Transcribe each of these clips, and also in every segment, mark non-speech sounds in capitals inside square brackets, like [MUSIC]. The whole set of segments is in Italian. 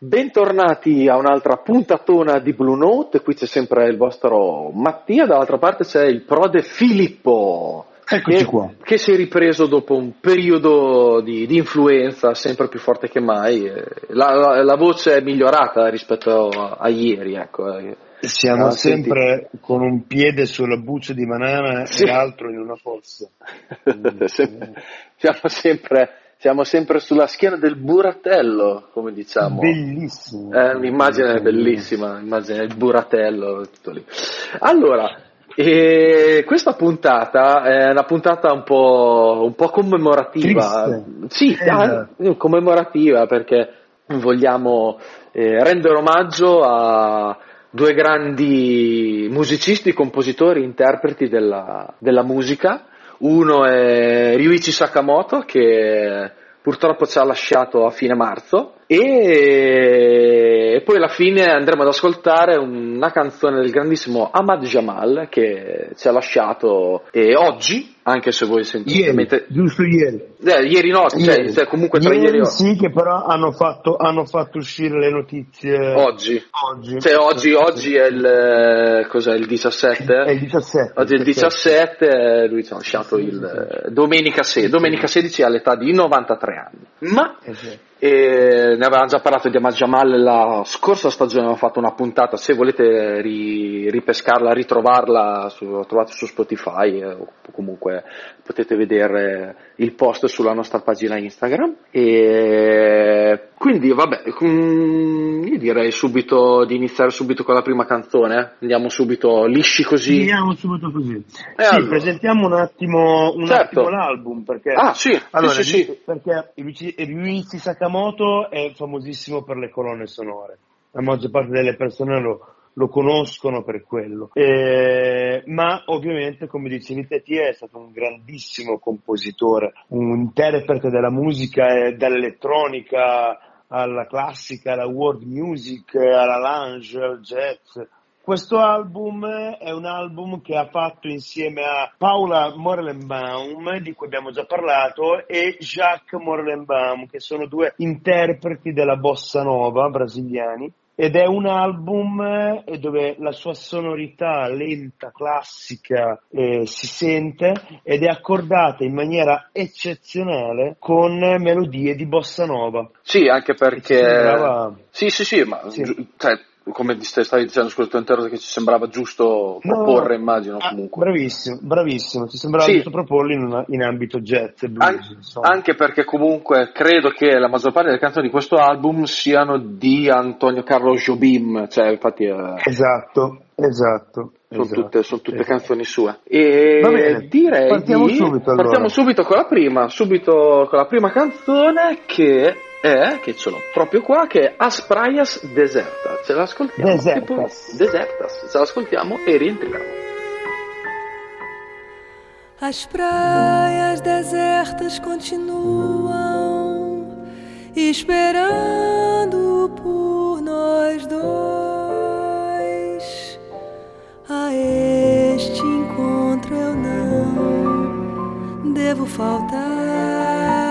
Bentornati a un'altra puntatona di Blue Note, qui c'è sempre il vostro Mattia, dall'altra parte c'è il prode Filippo. Eccoci che, qua. Che si è ripreso dopo un periodo di, di influenza sempre più forte che mai. La, la, la voce è migliorata rispetto a, a ieri, ecco. Siamo ah, sempre senti. con un piede sulla buccia di banana sì. e l'altro in una fossa. [LAUGHS] Siamo sempre siamo sempre sulla schiena del buratello, come diciamo. Bellissimo. È un'immagine bellissima, immagine il buratello, tutto lì. Allora, e questa puntata è una puntata un po', un po commemorativa. Triste. Sì, eh. commemorativa perché vogliamo eh, rendere omaggio a due grandi musicisti, compositori, interpreti della, della musica uno è Ryuichi Sakamoto che purtroppo ci ha lasciato a fine marzo e poi alla fine andremo ad ascoltare una canzone del grandissimo Ahmad Jamal che ci ha lasciato e oggi anche se voi sentite ieri, mentre... giusto ieri. Eh, ieri no cioè, ieri. Cioè, comunque tra ieri, ieri sì che però hanno fatto, hanno fatto uscire le notizie. Oggi. Oggi, cioè, oggi, oggi è il cos'è il 17 è il 17 oggi è il 17 lui ci ha lasciato il domenica, se, domenica 16 all'età di 93 anni. Ma esatto e ne avevamo già parlato di Jamal la scorsa stagione, abbiamo fatto una puntata, se volete ri, ripescarla, ritrovarla, su, la trovate su Spotify eh, o comunque potete vedere il post sulla nostra pagina Instagram. E quindi vabbè, mm, io direi subito di iniziare subito con la prima canzone, andiamo subito lisci così. Andiamo subito così. Eh, sì, allora. presentiamo un attimo, un certo. attimo l'album perché, ah, sì, allora, sì, sì, sì. perché Ryuichi Sakamoto è famosissimo per le colonne sonore. La maggior parte delle persone lo, lo conoscono per quello. Eh, ma ovviamente, come dicevi te, è stato un grandissimo compositore, un interprete della musica e dall'elettronica alla classica, alla world music, alla lounge, al jazz. Questo album è un album che ha fatto insieme a Paula Morellenbaum, di cui abbiamo già parlato, e Jacques Morellenbaum, che sono due interpreti della bossa nova brasiliani ed è un album eh, dove la sua sonorità lenta, classica eh, si sente ed è accordata in maniera eccezionale con melodie di bossa nova. Sì, anche perché... Sembrava... Sì, sì, sì, ma sì. Cioè, come stavi dicendo scusa tuo interno che ci sembrava giusto proporre no, immagino ah, comunque bravissimo bravissimo ci sembrava sì. giusto proporli in, in ambito jazz e blues An- anche perché comunque credo che la maggior parte delle canzoni di questo album siano di Antonio Carlo Jobim cioè infatti eh, esatto esatto sono esatto, tutte, sono tutte esatto. canzoni sue. E bene, direi partiamo di... subito allora. Partiamo subito con la prima, subito con la prima canzone che è, che ce l'ho proprio qua, che è Aspraias Deserta. Ce l'ascoltiamo. Desertas. Tipo, desertas. Ce l'ascoltiamo e rientriamo. As praias desertas continuam esperando por nós dois. A este encontro eu não devo faltar.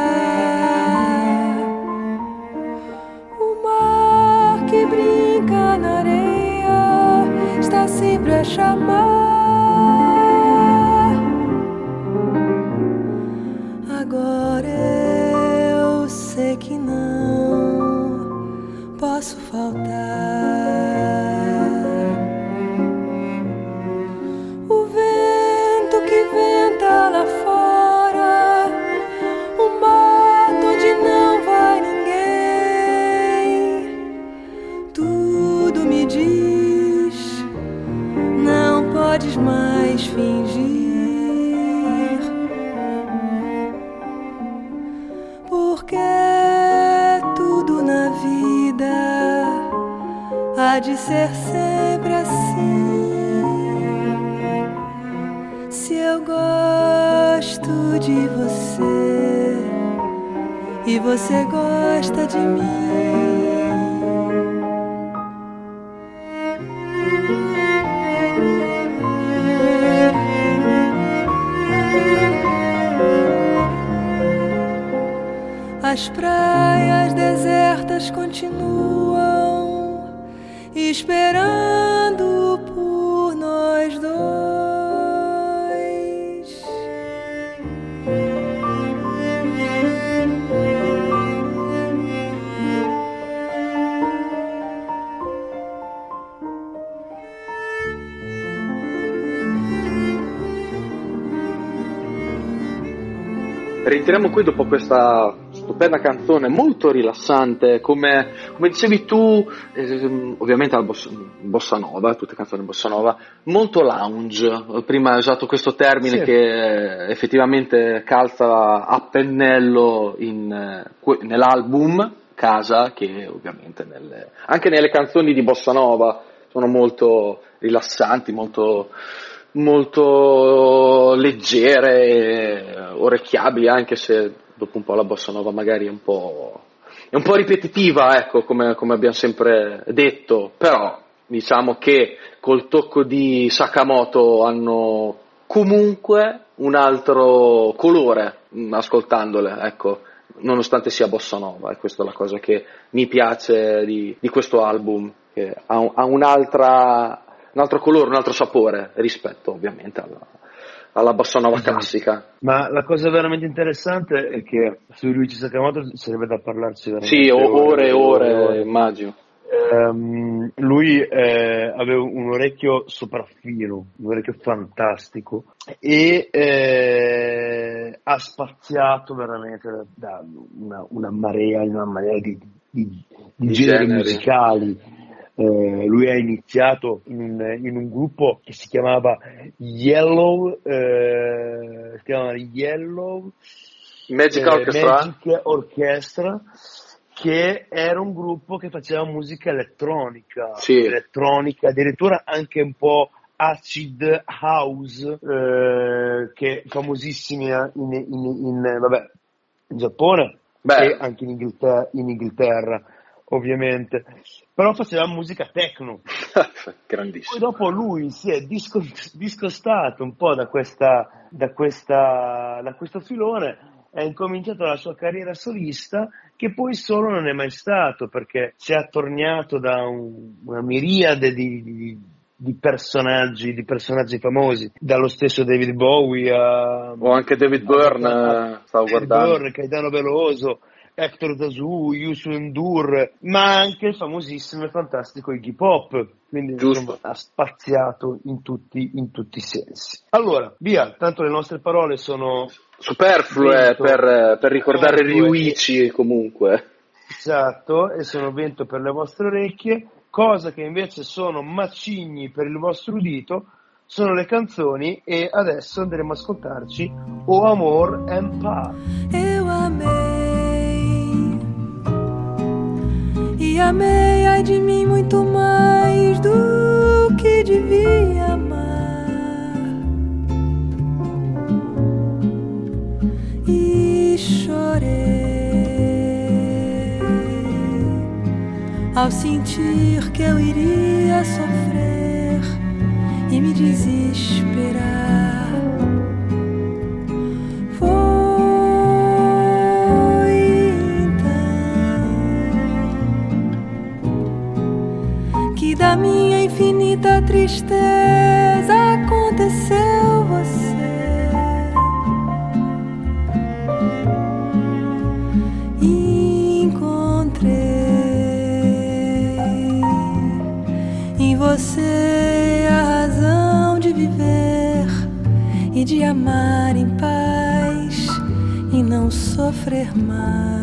Na areia está sempre a chamar. Agora eu sei que não posso faltar. Rientriamo qui dopo questa stupenda canzone molto rilassante, come, come dicevi tu, eh, ovviamente la bossa, bossa, nova, tutte canzoni bossa nova, molto lounge. Prima hai usato questo termine sì. che effettivamente calza a pennello in, eh, nell'album Casa, che ovviamente nelle, anche nelle canzoni di bossa nova sono molto rilassanti, molto molto leggere, orecchiabili, anche se dopo un po' la bossa nova magari è un po', è un po ripetitiva, ecco, come, come abbiamo sempre detto, però diciamo che col tocco di Sakamoto hanno comunque un altro colore mm, ascoltandole, ecco, nonostante sia bossa nova, e questa è la cosa che mi piace di, di questo album, che ha, ha un'altra un altro colore, un altro sapore rispetto ovviamente alla, alla bossa nova esatto. classica. Ma la cosa veramente interessante è che su Luigi Sakamoto sarebbe da parlarci veramente Sì, ore e ore, ore, ore, immagino. Um, lui eh, aveva un orecchio sopraffino, un orecchio fantastico e eh, ha spaziato veramente da, da una, una, marea, una marea di, di, di generi, generi musicali eh, lui ha iniziato in un, in un, gruppo che si chiamava Yellow, eh, si chiamava Yellow Magic eh, Orchestra. Magic Orchestra che era un gruppo che faceva musica elettronica, sì. elettronica, addirittura anche un po' acid house, eh, che è famosissima in, in, in, vabbè, in Giappone Beh. e anche in Inghilterra, in Inghilterra ovviamente, però faceva musica techno. [LAUGHS] Grandissimo. Poi dopo lui si è disco- discostato un po' da, questa, da, questa, da questo filone ha incominciato la sua carriera solista che poi solo non è mai stato perché si è attorniato da un, una miriade di, di, di, personaggi, di personaggi famosi, dallo stesso David Bowie a... O anche David Byrne, a, stavo David guardando. Byrne, Caetano Veloso, Hector Dazu, Yusu Endur, ma anche il famosissimo e fantastico Iggy Pop. Quindi insomma, ha spaziato in tutti, in tutti, i sensi. Allora, via, tanto le nostre parole sono superflue per, per, ricordare Ryuichi comunque. Esatto, e sono vento per le vostre orecchie, cosa che invece sono macigni per il vostro udito, sono le canzoni e adesso andremo a ascoltarci O Amor and Pa. Amei ai de mim muito mais do que devia amar. E chorei ao sentir que eu iria sofrer e me desesperar. Da minha infinita tristeza aconteceu você. Encontrei em você a razão de viver e de amar em paz e não sofrer mais.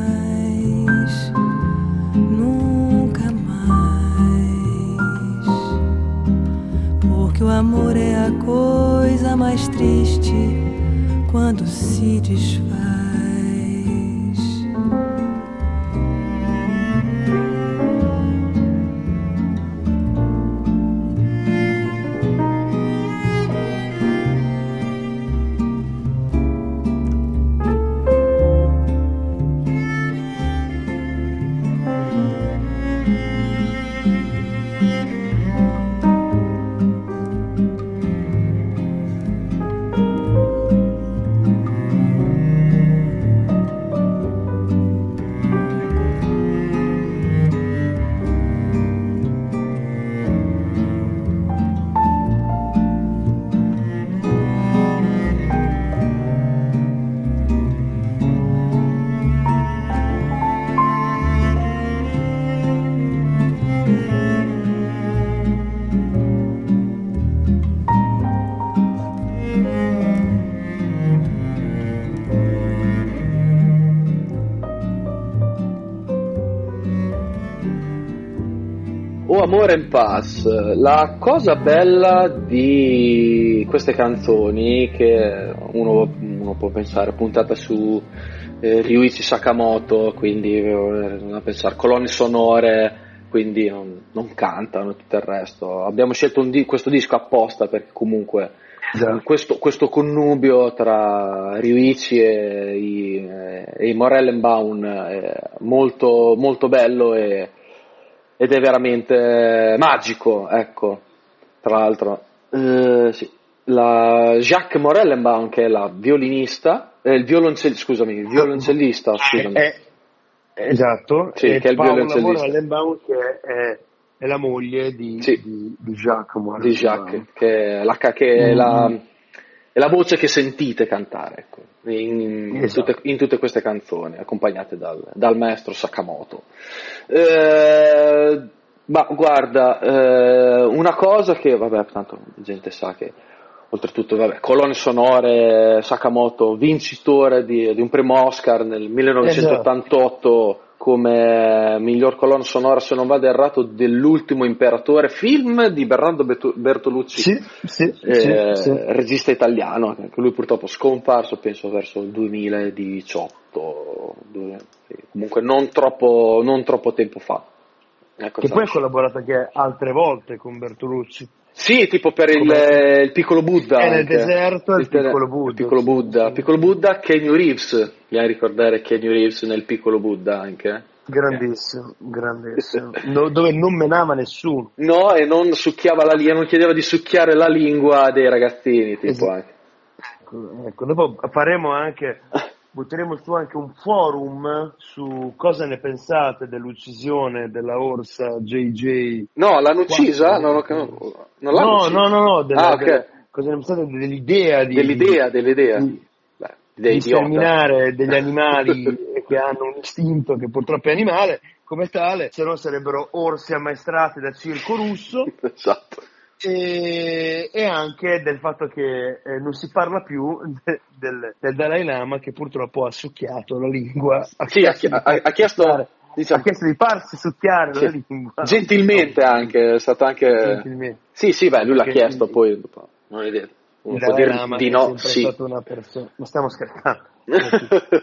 O amor é a coisa mais triste quando se desfaz. In Pass, la cosa bella di queste canzoni che uno, uno può pensare puntata su eh, Ryuichi Sakamoto, quindi eh, pensare colonne sonore, quindi non, non, cantano tutto il resto. Abbiamo scelto di- questo disco apposta perché comunque esatto. questo, questo, connubio tra Ryuichi e i, e i Morellenbaum è molto, molto bello e ed è veramente magico, ecco, tra l'altro. Eh, sì. La Jacques Morellenbaum, che è la violinista, eh, il violoncellista, scusami, il violoncellista, scusami. È, esatto, sì, che è il Paola violoncellista. Morellenbaum che è, è, la moglie di, sì. di, di Jacques Morellenbaum. Di Jacques, che è la, che è mm-hmm. È la voce che sentite cantare ecco, in, esatto. tutte, in, tutte, queste canzoni, accompagnate dal, dal maestro Sakamoto. Eh, ma guarda, eh, una cosa che, vabbè, tanto la gente sa che, oltretutto, vabbè, colonne sonore, Sakamoto, vincitore di, di un primo Oscar nel 1988 esatto come miglior colonna sonora, se non vado errato, dell'ultimo imperatore, film di Bernardo Bertolucci, sì, sì, eh, sì, regista italiano, che lui purtroppo scomparso, penso verso il 2018, comunque non troppo, non troppo tempo fa. Ecco, che poi ha collaborato anche altre volte con Bertolucci. Sì, tipo per il, il, piccolo Buddha. È nel deserto il, piccolo Buddha. Il piccolo Buddha. Piccolo Buddha, Kenny Reeves. Mi hai ricordare Kenny Reeves nel piccolo Buddha anche? Grandissimo, eh. grandissimo. [LAUGHS] No, dove non menava nessuno. No, e non succhiava la lingua, non chiedeva di succhiare la lingua dei ragazzini, tipo esatto. anche. Ecco, ecco, dopo faremo anche [LAUGHS] butteremo su anche un forum su cosa ne pensate dell'uccisione della orsa JJ. No, l'hanno uccisa? No, no, non l'hanno no, uccisa. no, no, no, della, ah, okay. della, cosa ne pensate dell'idea di... Dell'idea, dell'idea. Di, Beh, di sterminare degli animali [LAUGHS] che hanno un istinto che purtroppo è animale, come tale, se no sarebbero orsi ammaestrati da circo russo. [LAUGHS] esatto e, e, anche del fatto che eh, non si parla più de, del, del, Dalai Lama che purtroppo ha succhiato la lingua. Ha sì, chiesto, ha, ha, chiesto, diciamo, ha chiesto di farsi succhiare sì, la lingua. Gentilmente anche, è stato anche... Gentilmente. Sì, sì, beh, lui l'ha Perché chiesto, poi dopo, non è detto. Uno può dire di no, sì. Persona, non stiamo scherzando.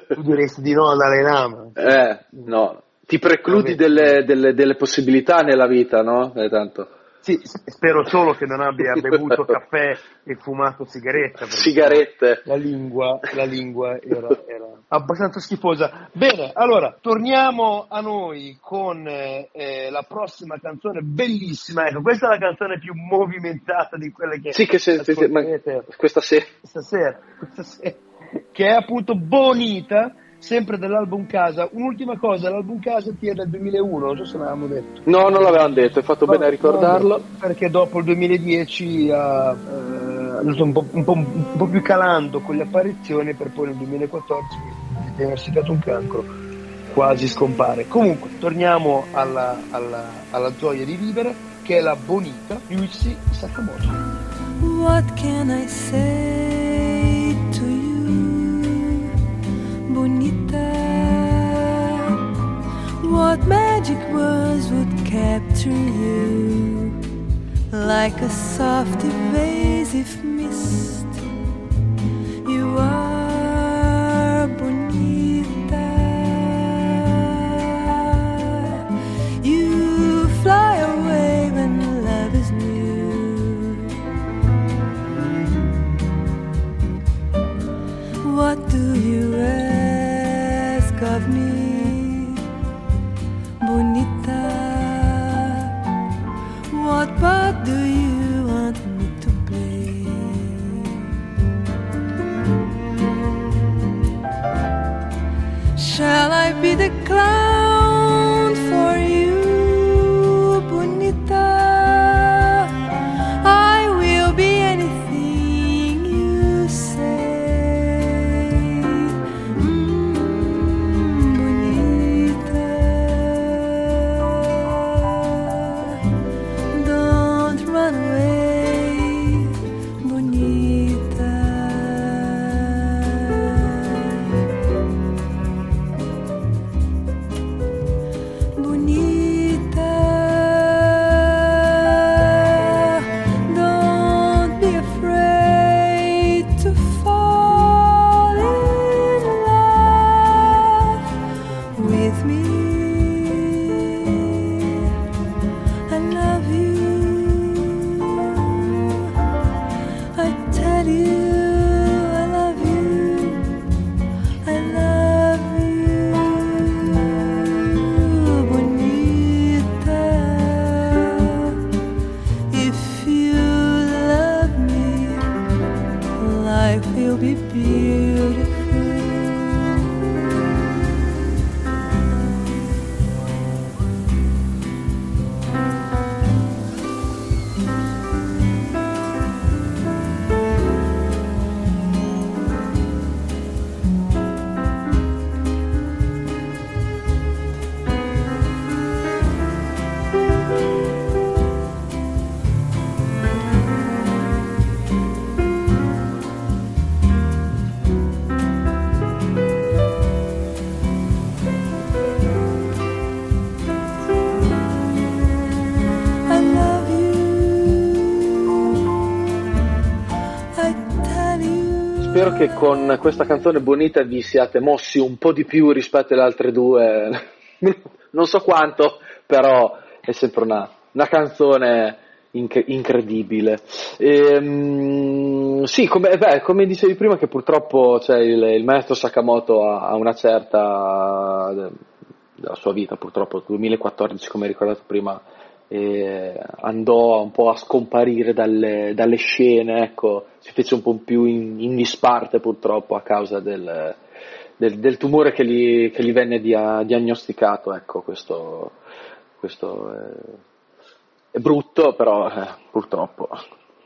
tu diresti di no al Dalai Lama. Eh, no. Ti precludi delle, delle, delle possibilità nella vita, no? Eh, tanto. Sì, spero solo che non abbia bevuto caffè e fumato sigaretta. Sigarette. La lingua, la lingua era, era, [LAUGHS] abbastanza schifosa. Bene, allora, torniamo a noi con eh, la prossima canzone bellissima. Ecco, questa è la canzone più movimentata di quelle che... Sì, che se, se, ma, questa sera. Questa sera, questa sera. Che è appunto Bonita sempre dell'album Casa. Un'ultima cosa, l'album Casa ti è del 2001, non so se l'avevamo detto. No, non l'avevamo detto, hai fatto no, bene a ricordarlo. No, perché dopo il 2010 ha eh, un, po', un, po', un, po', più calando con le apparizioni per poi nel 2014 diagnosticato un cancro quasi scompare. Comunque, torniamo alla, alla, alla gioia di vivere, che è la Bonita Yuichi Sakamoto. What can I say Bonita? What magic words would capture you like a soft evasive mist? You are bonita. You fly away when love is new. What do you ask love me, bonita. What part do you want me to play? Shall I be the clown? Che con questa canzone Bonita vi siate mossi un po' di più rispetto alle altre due. [LAUGHS] non so quanto, però è sempre una, una canzone inc- incredibile. E, um, sì, come, beh, come, dicevi prima, che purtroppo cioè, il, il, maestro Sakamoto ha, ha una certa della sua vita, purtroppo 2014, come ricordato prima, eh, andò un po' a scomparire dalle, dalle, scene, ecco, si fece un po' più in, in disparte purtroppo a causa del, del, del tumore che gli, che gli, venne dia, diagnosticato, ecco, questo, questo è, è, brutto, però eh, purtroppo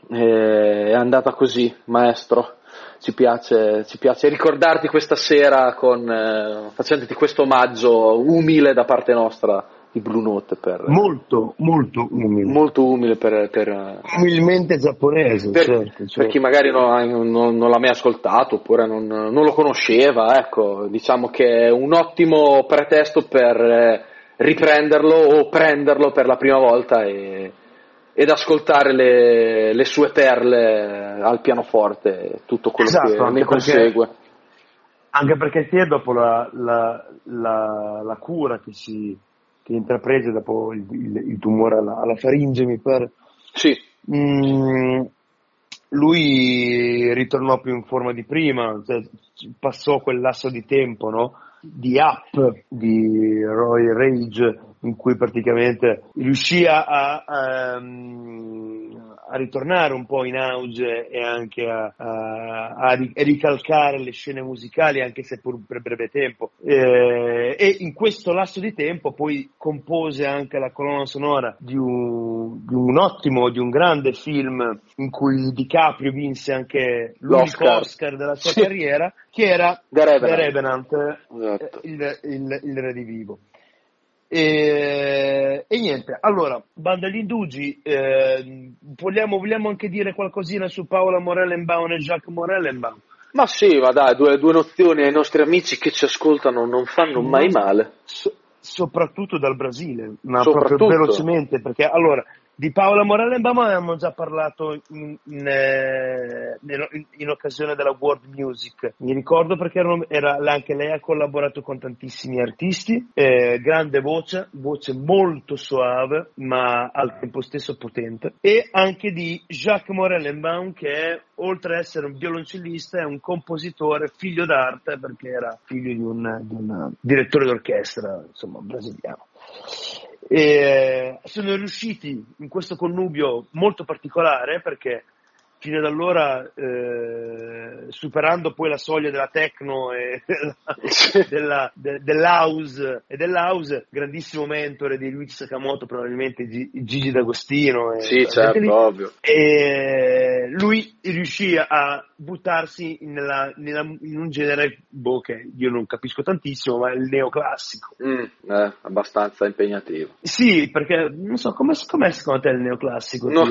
è andata così, maestro. Ci piace, ci piace ricordarti questa sera con, eh, facendoti questo omaggio umile da parte nostra di Blue Note per, molto molto umile molto umile per, per umilmente giapponese per, certo, certo. per chi magari non, non, non, l'ha mai ascoltato oppure non, non, lo conosceva ecco diciamo che è un ottimo pretesto per eh, riprenderlo o prenderlo per la prima volta e, ed ascoltare le, le, sue perle al pianoforte tutto quello esatto, che ne consegue anche perché te dopo la, la, la, la cura che si che intraprese dopo il, il, il tumore alla, alla, faringe, mi pare. Sì. Mm, lui ritornò più in forma di prima, cioè, passò quel lasso di tempo, no? Di up di Roy Rage, in cui praticamente riuscì a, a, um, a ritornare un po' in auge e anche a, a, a, ricalcare le scene musicali, anche se pur per breve tempo. Eh, e in questo lasso di tempo poi compose anche la colonna sonora di un, di un ottimo, di un grande film in cui DiCaprio vinse anche l'Oscar Oscar della sua carriera, che era The Revenant, The Revenant esatto. il, il, il Re di Vivo. E, e, niente, allora, Banda agli Indugi, eh, vogliamo, vogliamo, anche dire qualcosina su Paola Morellenbaum e Jacques Morellenbaum? Ma sì, ma dai, due, due nozioni ai nostri amici che ci ascoltano non fanno mai male. So, soprattutto dal Brasile, ma proprio velocemente, perché allora, di Paola Morellenbaum avevamo già parlato in, in, eh, in, in, occasione della World Music. Mi ricordo perché era, era, anche lei ha collaborato con tantissimi artisti, eh, grande voce, voce molto suave ma al tempo stesso potente. E anche di Jacques Morellenbaum che è, oltre ad essere un violoncellista, è un compositore figlio d'arte perché era figlio di un, di un direttore d'orchestra, insomma, brasiliano. E sono riusciti in questo connubio molto particolare perché fino ad allora, eh, superando poi la soglia della techno e [LAUGHS] della, de, dell'house e dell'house, grandissimo mentore di Luigi Sakamoto, probabilmente G, Gigi D'Agostino. E, sì, certo, lì. ovvio. E lui riuscì a buttarsi nella, nella, in un genere boh, che io non capisco tantissimo, ma è il neoclassico. Mm, eh, abbastanza impegnativo. Sì, perché non so, com'è, com'è secondo te il neoclassico? No,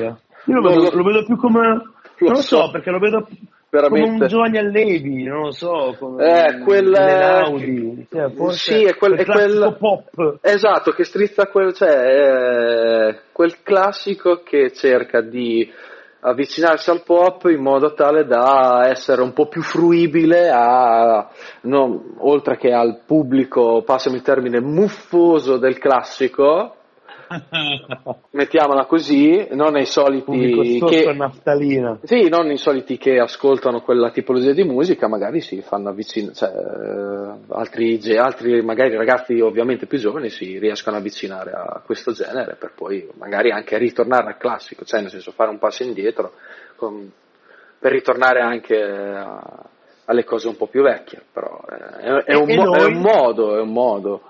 io lo vedo, lo... lo vedo più come non lo so, perché lo vedo Veramente. come un Giovanni Allevi, non lo so, come eh, quel, Audi, cioè, sì, è quel, è quel pop. Esatto, che strizza quel, cioè, eh, quel classico che cerca di avvicinarsi al pop in modo tale da essere un po' più fruibile a, no, oltre che al pubblico, passami il termine, muffoso del classico, [LAUGHS] mettiamola così, non ai soliti che, naftalina. Sì, non i soliti che ascoltano quella tipologia di musica, magari si fanno avvicinare, cioè, eh, altri, altri, magari ragazzi ovviamente più giovani si riescono a avvicinare a questo genere per poi magari anche ritornare al classico, cioè nel senso fare un passo indietro con, per ritornare anche a, alle cose un po' più vecchie, però eh, è, è, un, mo- noi... è un modo, è un modo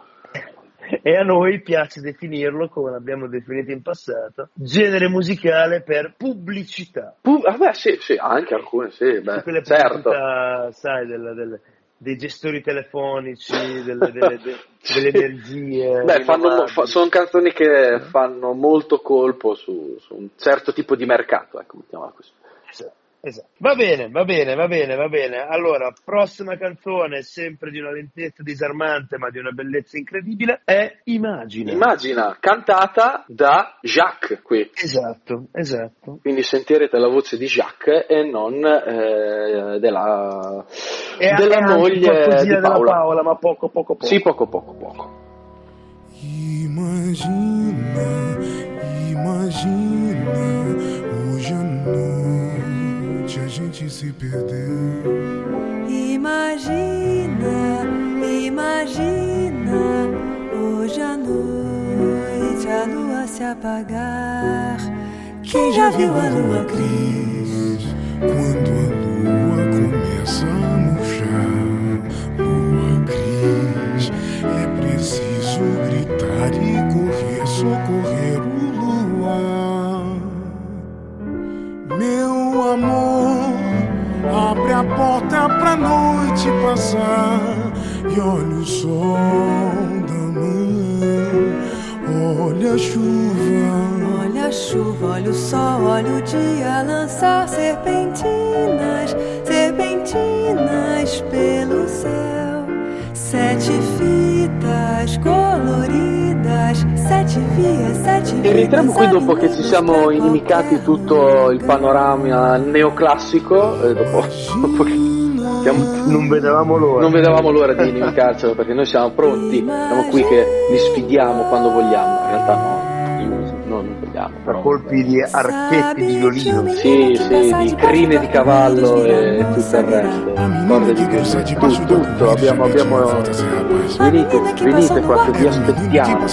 e a noi piace definirlo, come l'abbiamo definito in passato, genere musicale per pubblicità. Pu- ah beh, sì, sì, anche alcune, sì, beh, quelle certo. sai, delle, delle, dei gestori telefonici, delle, delle, [LAUGHS] delle energie. Beh, fanno, fa, sono canzoni che fanno molto colpo su, su, un certo tipo di mercato, ecco, mettiamola così. Esatto. Va bene, va bene, va bene, va bene. Allora, prossima canzone, sempre di una lentezza disarmante, ma di una bellezza incredibile, è Immagina. Immagina, cantata da Jacques qui. Esatto, esatto. Quindi sentirete la voce di Jacques e non eh, della, E della moglie di della Paola. Paola, ma poco, poco, poco. Sì, poco, poco, poco. Imagina, imagina, hoje à noite gente se perdeu. Imagina, imagina, hoje à noite a lua se apagar. Quem já viu a lua cris? Quando a lua começa a murchar, lua cris, é preciso gritar e correr, socorrer o luar. Meu amor, abre a porta pra noite passar e olha o sol da manhã, olha a chuva. Olha a chuva, olha o sol, olha o dia lançar serpentinas, serpentinas pelo céu. Sete fitas E rientriamo qui dopo che ci siamo inimicati tutto il panorama neoclassico, e dopo, dopo che Non vedevamo l'ora. non vedevamo l'ora di inimicarcelo perché noi siamo pronti, siamo qui che li sfidiamo quando vogliamo, in realtà no non vogliamo, A però. colpi di archetti di violino. Sì, sì, di crine di cavallo e tutto il resto, corde di violino, tutto, tutto, abbiamo, abbiamo... Venite, venite qua che vi aspettiamo.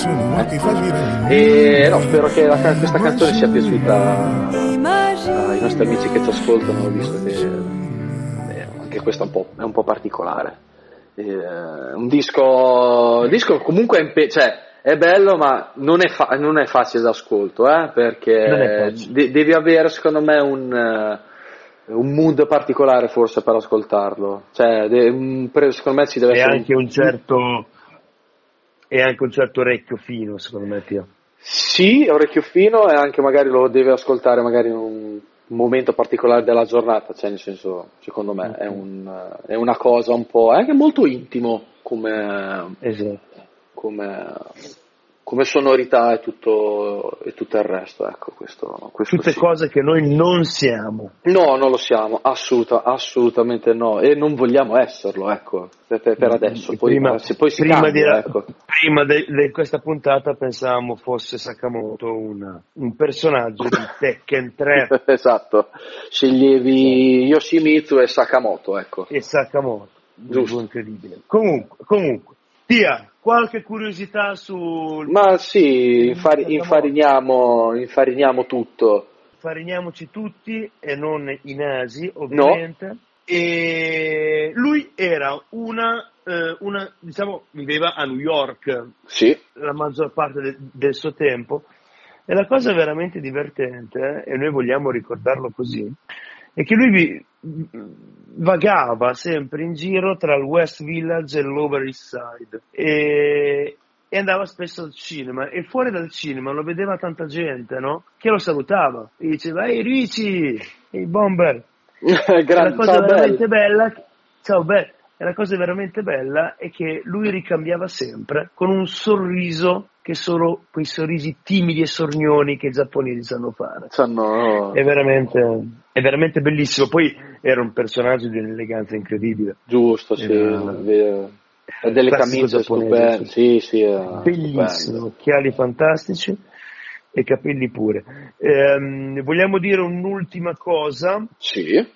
E no, spero che la- questa canzone sia piaciuta ai nostri amici che ci ascoltano, visto che eh, anche questo è un po', è un po' particolare. Eh, un disco, disco comunque cioè, è bello, ma non è, fa- non è facile d'ascolto, eh, perché de- devi avere, secondo me, un, eh, un mood particolare forse per ascoltarlo. Cioè, de- un secondo me ci deve E essere anche un certo e anche un certo orecchio fino, secondo me, Tio. Sì, orecchio fino e anche magari lo deve ascoltare magari in un momento particolare della giornata, cioè nel senso, secondo me è, un, è una cosa un po', è anche molto intimo come, Esatto. Come, come sonorità e tutto, e tutto il resto, ecco, questo, questo Tutte sì. cose che noi non siamo. No, non lo siamo, assoluta- assolutamente no, e non vogliamo esserlo, ecco, per, per- per adesso, poi, prima, se poi si prima cambia, di, ecco. prima di questa puntata pensavamo fosse Sakamoto una- un personaggio di [LAUGHS] Tekken 3 esatto, sceglievi Yoshimitsu e Sakamoto, ecco. e Sakamoto. Giusto. Incredibile. Comunque, comunque, Tia, qualche curiosità sul... Ma sì, Sakamoto. infariniamo, infariniamo tutto. fariniamoci tutti e non i nasi, ovviamente. E lui era una, eh, una, diciamo, viveva a New York Sì, la maggior parte de- del suo tempo. E la cosa veramente divertente, eh, e noi vogliamo ricordarlo così, è che lui vi- vagava sempre in giro tra il West Village e l'Over East Side e, e andava spesso al cinema. E fuori dal cinema lo vedeva tanta gente, no? Che lo salutava. E diceva ehi Ricci, ehi Bomber, [LAUGHS] e la cosa ciao veramente bello. bella, ciao Beh, la cosa veramente bella è che lui ricambiava sempre con un sorriso che solo quei sorrisi timidi e sornioni che i giapponesi sanno fare. Sanno- È veramente, è veramente bellissimo. Poi era un personaggio di un'eleganza incredibile. Giusto, sì, Era- vero. E delle camicie stupende, sì, sì, Bellissimo, stupendo. occhiali fantastici e capelli pure. Ehm, vogliamo dire un'ultima cosa, Sì. eh,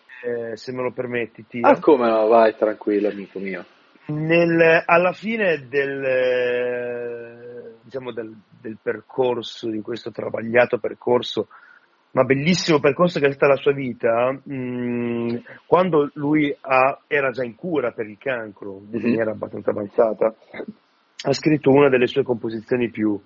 se me lo permetti, Tia. Ah, come no, vai, tranquillo, amico mio. Nel- alla fine del, eh, diciamo del, del percorso, di questo travagliato percorso, ma bellissimo percorso che è stata la sua vita, mh, quando lui ha- era già in cura per il cancro, in Mhm. maniera abbastanza avanzata, ha scritto una delle sue composizioni più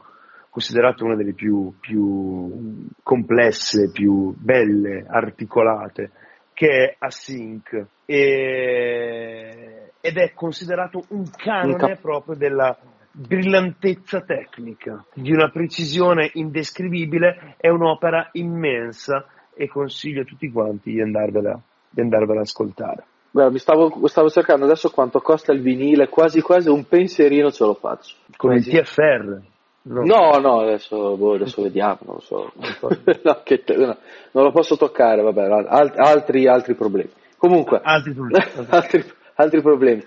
considerate una delle più, più complesse, più belle, articolate, che è Async e- ed è considerato un canone proprio della brillantezza tecnica, di una precisione indescrivibile, è un'opera immensa e consiglio a tutti quanti di andarvela, di andarvela ad ascoltare. Beh, mi stavo, stavo, cercando adesso quanto costa il vinile, quasi quasi un pensierino ce lo faccio. Con il TFR? No, no, no adesso, boh, adesso [LAUGHS] vediamo, non lo so. [LAUGHS] no, che, no, non lo posso toccare, vabbè, alt, altri, altri problemi. Comunque, altri problemi. [LAUGHS] altri, altri problemi.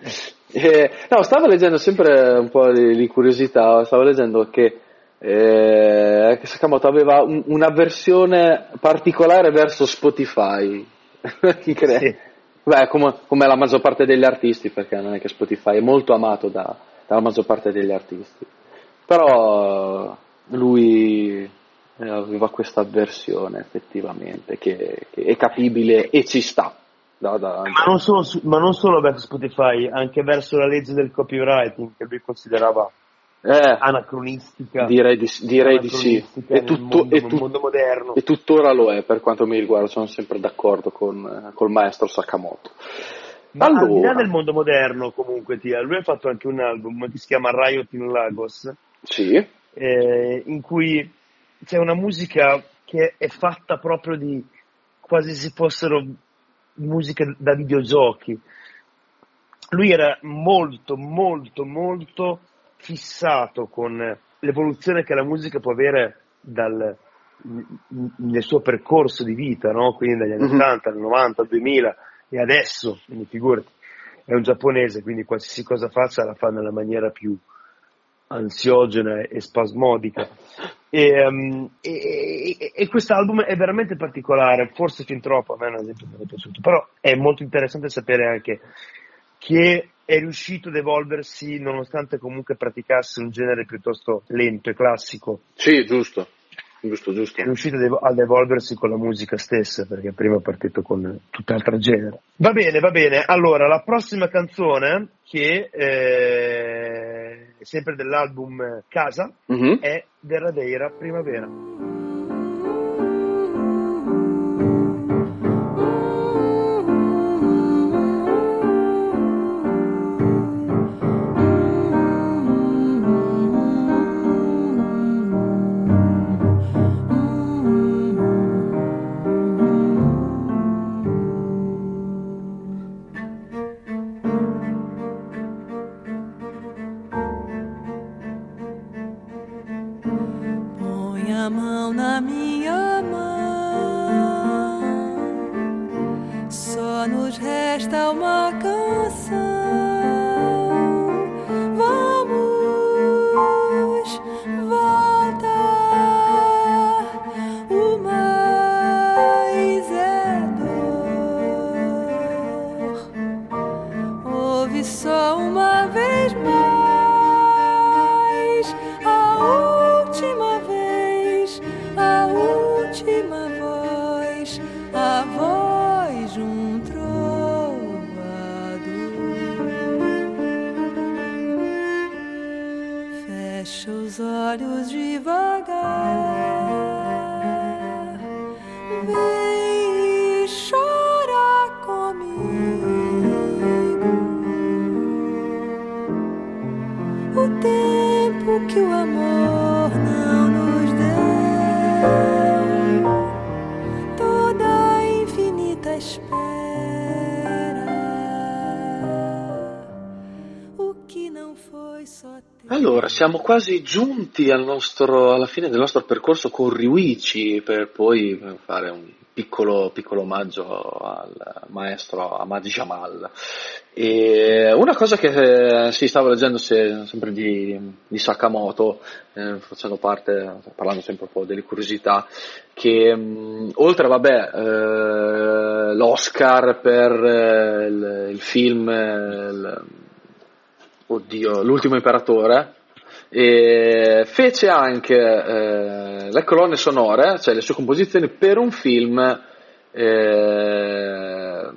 Eh, no, stavo leggendo sempre un po' di, di curiosità, stavo leggendo che eh, Sakamoto aveva un, un'avversione particolare verso Spotify. [LAUGHS] sì. Beh, come, come, la maggior parte degli artisti, perché non è che Spotify è molto amato da, dalla maggior parte degli artisti. Però lui eh, aveva questa avversione effettivamente, che, che è capibile e ci sta. Da, da, ma, non solo, ma, non solo, verso Spotify, anche verso la legge del copywriting che lui considerava eh, anacronistica. Direi di, direi di sì. E, tutto, mondo, e, tu, e tuttora lo è per quanto mi riguarda, sono sempre d'accordo con col maestro Sakamoto. Ma allora. al di là del mondo moderno, comunque, tia, lui ha fatto anche un album che si chiama Riot in Lagos. Sì. Eh, in cui c'è una musica che è fatta proprio di quasi se fossero musiche da videogiochi. Lui era molto, molto, molto fissato con l'evoluzione che la musica può avere dal, nel suo percorso di vita, no? quindi dagli anni mm-hmm. 80, 90, 2000 e adesso, quindi figurati, è un giapponese, quindi qualsiasi cosa faccia la fa nella maniera più ansiogena e spasmodica. E, um, e, e, e quest'album è veramente particolare, forse fin troppo, a me ad esempio non è piaciuto, però è molto interessante sapere anche che è riuscito ad evolversi nonostante comunque praticasse un genere piuttosto lento e classico. Sì, giusto. Giusto, giusto. È riuscito ad evolversi con la musica stessa, perché prima è partito con tutt'altro genere. Va bene, va bene. Allora, la prossima canzone, che è sempre dell'album Casa, mm-hmm. è Verdadeira Primavera. Siamo quasi giunti al nostro, alla fine del nostro percorso con Ryuichi per poi fare un piccolo, piccolo omaggio al maestro Ahmad Jamal. E una cosa che eh, si stava leggendo se, sempre di, di Sakamoto, eh, facendo parte, parlando sempre un po' delle curiosità, che mh, oltre vabbè, eh, l'Oscar per eh, il, il, film il, Oddio, L'ultimo imperatore, e fece anche eh, le colonne sonore, cioè le sue composizioni per un film eh,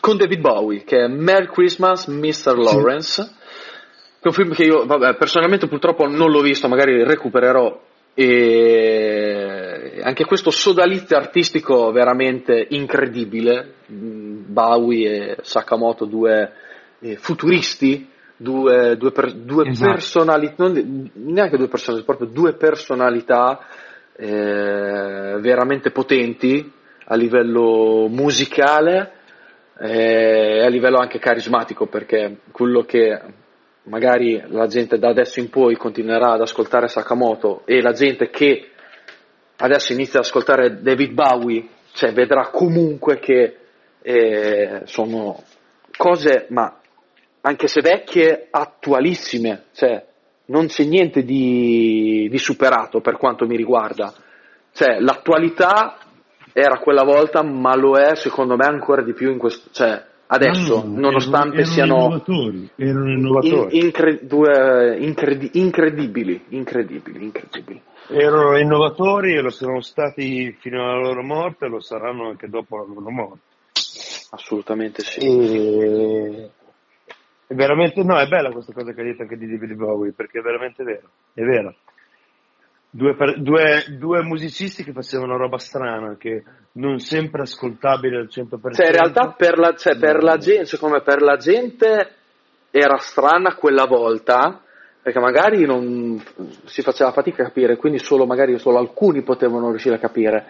con David Bowie che è Merry Christmas Mr. Lawrence, che è un film che io vabbè, personalmente purtroppo non l'ho visto, magari recupererò. E anche questo sodalizio artistico veramente incredibile, Bowie e Sakamoto, due eh, futuristi due, due, per, due esatto. personalità, non, neanche due personalità, proprio due personalità eh, veramente potenti a livello musicale e a livello anche carismatico perché quello che magari la gente da adesso in poi continuerà ad ascoltare Sakamoto e la gente che adesso inizia ad ascoltare David Bowie cioè, vedrà comunque che eh, sono cose ma anche se vecchie attualissime cioè non c'è niente di, di superato per quanto mi riguarda cioè, l'attualità era quella volta, ma lo è secondo me ancora di più in questo, cioè, adesso, No, nonostante erano, siano innovatori, erano innovatori. in- incre- due- incredi- incredibili, incredibili, incredibili. Erano innovatori e lo sono stati fino alla loro morte e lo saranno anche dopo la loro morte. Assolutamente sì. E... È veramente, no, è bella questa cosa che hai detto anche di David Bowie, perché è veramente vero, è vero. Due, due- due musicisti che facevano roba strana, che non sempre ascoltabile al 100%. Cioè, in realtà per la, cioè, per la gente, secondo me, per la gente era strana quella volta, perché magari non si faceva fatica a capire, quindi solo magari solo alcuni potevano riuscire a capire.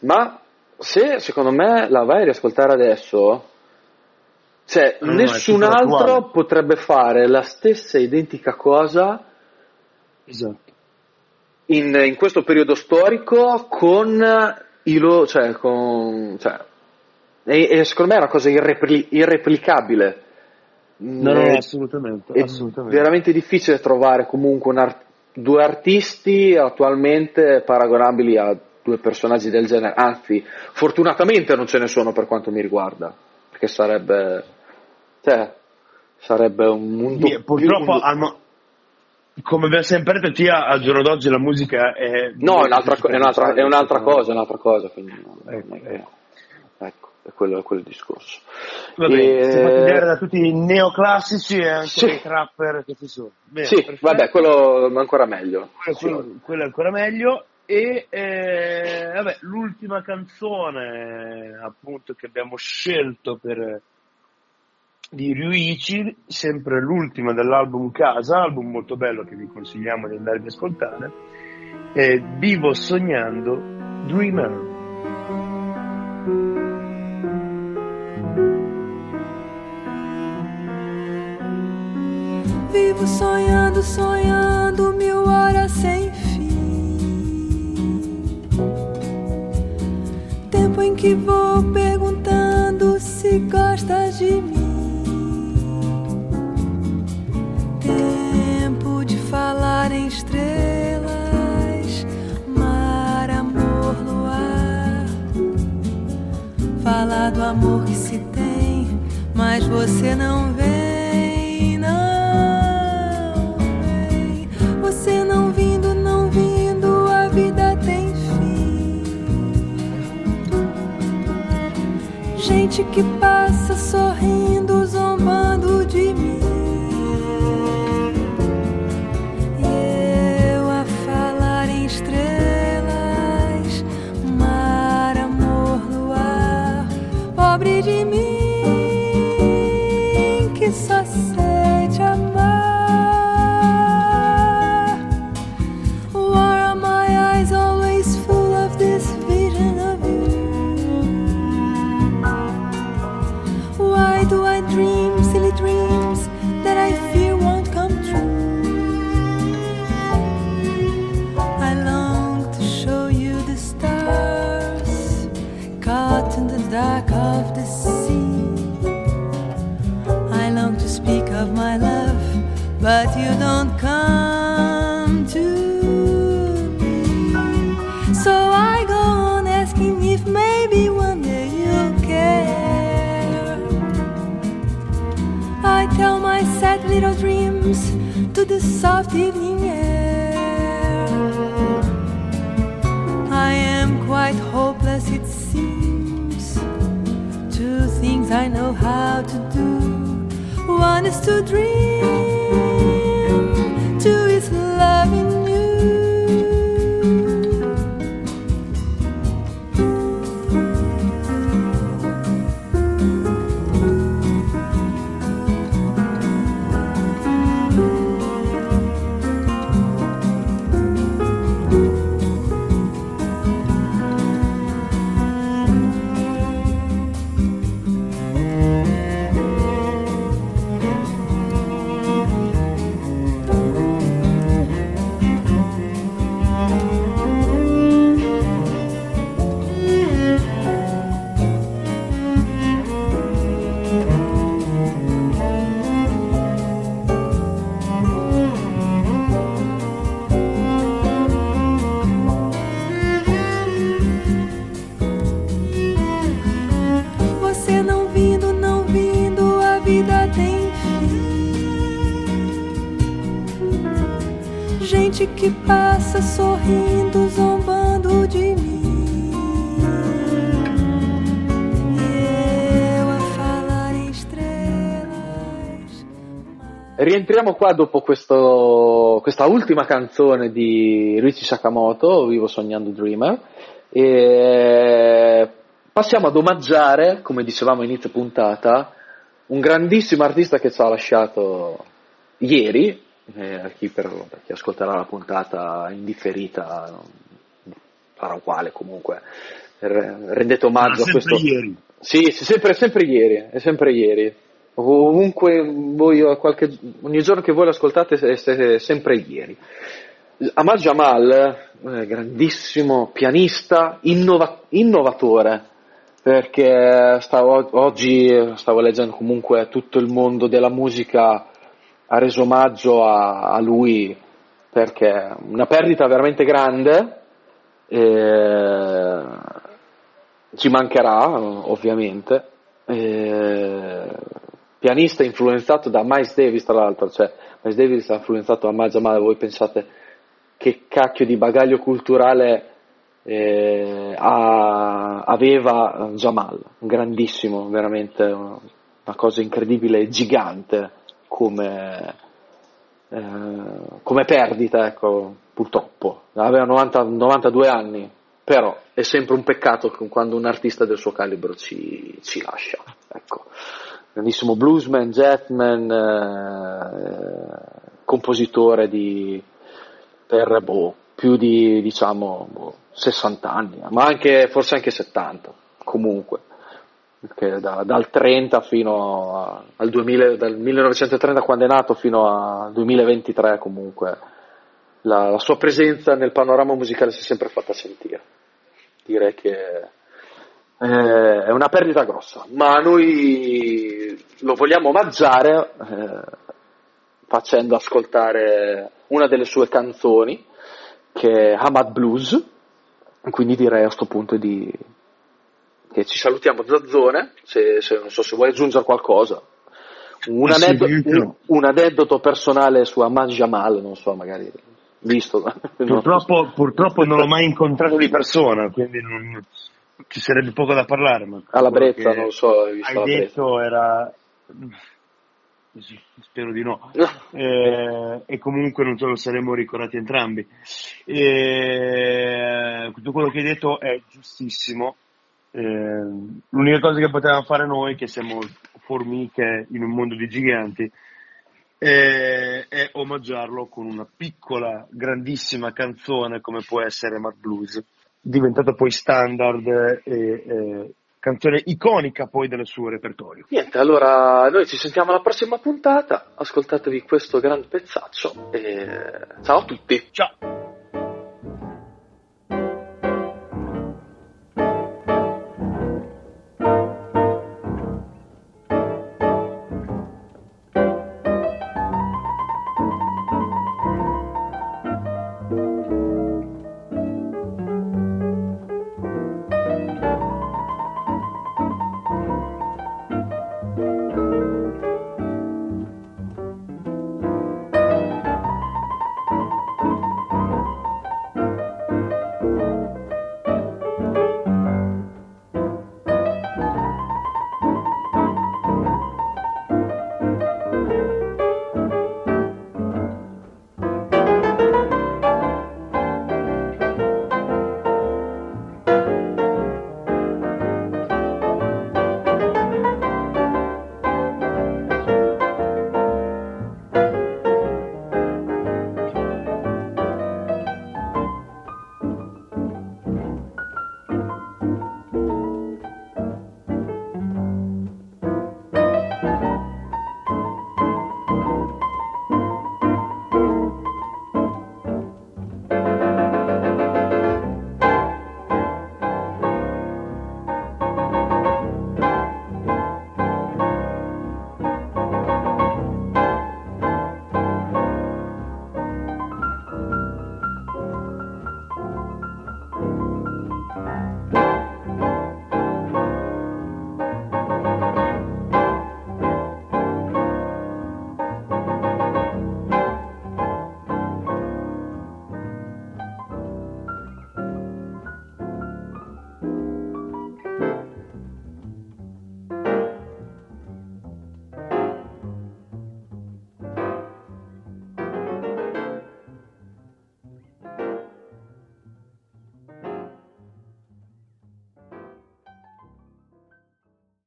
Ma se secondo me la vai a riascoltare adesso, cioè, No, nessun altro attuale. potrebbe fare la stessa identica cosa Esatto. in, in questo periodo storico con i loro, cioè, con, cioè, e, e secondo me è una cosa irrepli- irreplicabile. No, no, assolutamente, è assolutamente. veramente difficile trovare comunque un art- due artisti attualmente paragonabili a due personaggi del genere, anzi, fortunatamente non ce ne sono per quanto mi riguarda, perché sarebbe, cioè, sarebbe un mondo Sì, purtroppo, un- mo- come abbiamo sempre detto, Tia, al giorno d'oggi la musica è... No, è un'altra, co- è un'altra- è un'altra cosa, è un'altra cosa, quindi Ecco, ecco. ecco, è quello, è quello il discorso. Va bene, E- si fatti vedere da tutti i neoclassici e anche Sì. dei trapper che ci sono. Bene, Sì, perfetto. vabbè, quello ancora meglio. quello, quello- quello è ancora meglio. E eh, vabbè, l'ultima canzone appunto che abbiamo scelto per di Ryuichi, sempre l'ultima dell'album Casa, album molto bello che vi consigliamo di andare ad ascoltare, è Vivo sognando Dreamer. Vivo sonhando, sonhando mil horas sem que vou perguntando se gostas de mim. Tempo de falar em estrelas, mar, amor, luar. Falar do amor que se tem, mas você não vem, Gente que passa sorrindo, soft evening air. I am quite hopeless, it seems. Two things I know how to do. One is to dream, que passa sorrindo, zombando de mim. E eu a falar em estrelas. Rientriamo qua dopo questo- questa ultima canzone di Richie Sakamoto, Vivo sognando Dreamer, e passiamo ad omaggiare, come dicevamo inizio puntata, un grandissimo artista che ci ha lasciato ieri, eh, a chi, per, per chi ascolterà la puntata indifferita sarà uguale comunque, re- rendete omaggio a questo... ieri. Sì, sempre, sempre ieri, è sempre ieri. Ovunque voi, qualche, ogni giorno che voi l'ascoltate è sempre ieri. Amal Jamal, eh, grandissimo pianista, innova- innovatore, perché stavo- oggi stavo leggendo comunque tutto il mondo della musica ha reso omaggio a, a lui perché una perdita veramente grande. eh, ci mancherà ovviamente eh, pianista influenzato da Miles Davis tra l'altro cioè Miles Davis ha influenzato Miles Jamal voi pensate che cacchio di bagaglio culturale eh, ha- aveva Jamal grandissimo veramente una cosa incredibile gigante come eh, come perdita, ecco, purtroppo. Aveva 90 92 anni, però è sempre un peccato quando un artista del suo calibro ci, ci lascia. Ecco. Grandissimo bluesman, jetman, eh, compositore di, per boh, più di diciamo boh, 60 anni, ma anche, forse anche 70, comunque perché da- dal 30 fino a- al 2000, dal 1930 quando è nato fino al 2023 comunque. La, la sua presenza nel panorama musicale si è sempre fatta sentire. Direi che eh, è una perdita grossa, ma noi lo vogliamo omaggiare eh, facendo ascoltare una delle sue canzoni che è Hamad Blues, quindi direi a questo punto di, che ci salutiamo Zazzone, se, se- non so se vuoi aggiungere qualcosa. Un, Ah, sì, aneddoto, niente, un- no. un aneddoto personale su Ahmad Jamal, non so, magari visto. [LAUGHS] Purtroppo, purtroppo non l'ho mai incontrato di persona, quindi non- ci sarebbe poco da parlare. Ma Alla Brezza, non lo so, hai detto era... Sì, Spero di no. Eh, e comunque non ce lo saremmo ricordati entrambi. E, tutto quello che hai detto è giustissimo. Eh, l'unica cosa che potevamo fare noi, che siamo formiche in un mondo di giganti, è, è omaggiarlo con una piccola, grandissima canzone come può essere Mad Blues, diventata poi standard e eh, canzone iconica poi del suo repertorio. Niente, allora noi ci sentiamo alla prossima puntata, ascoltatevi questo gran pezzaccio e ciao a tutti. Ciao!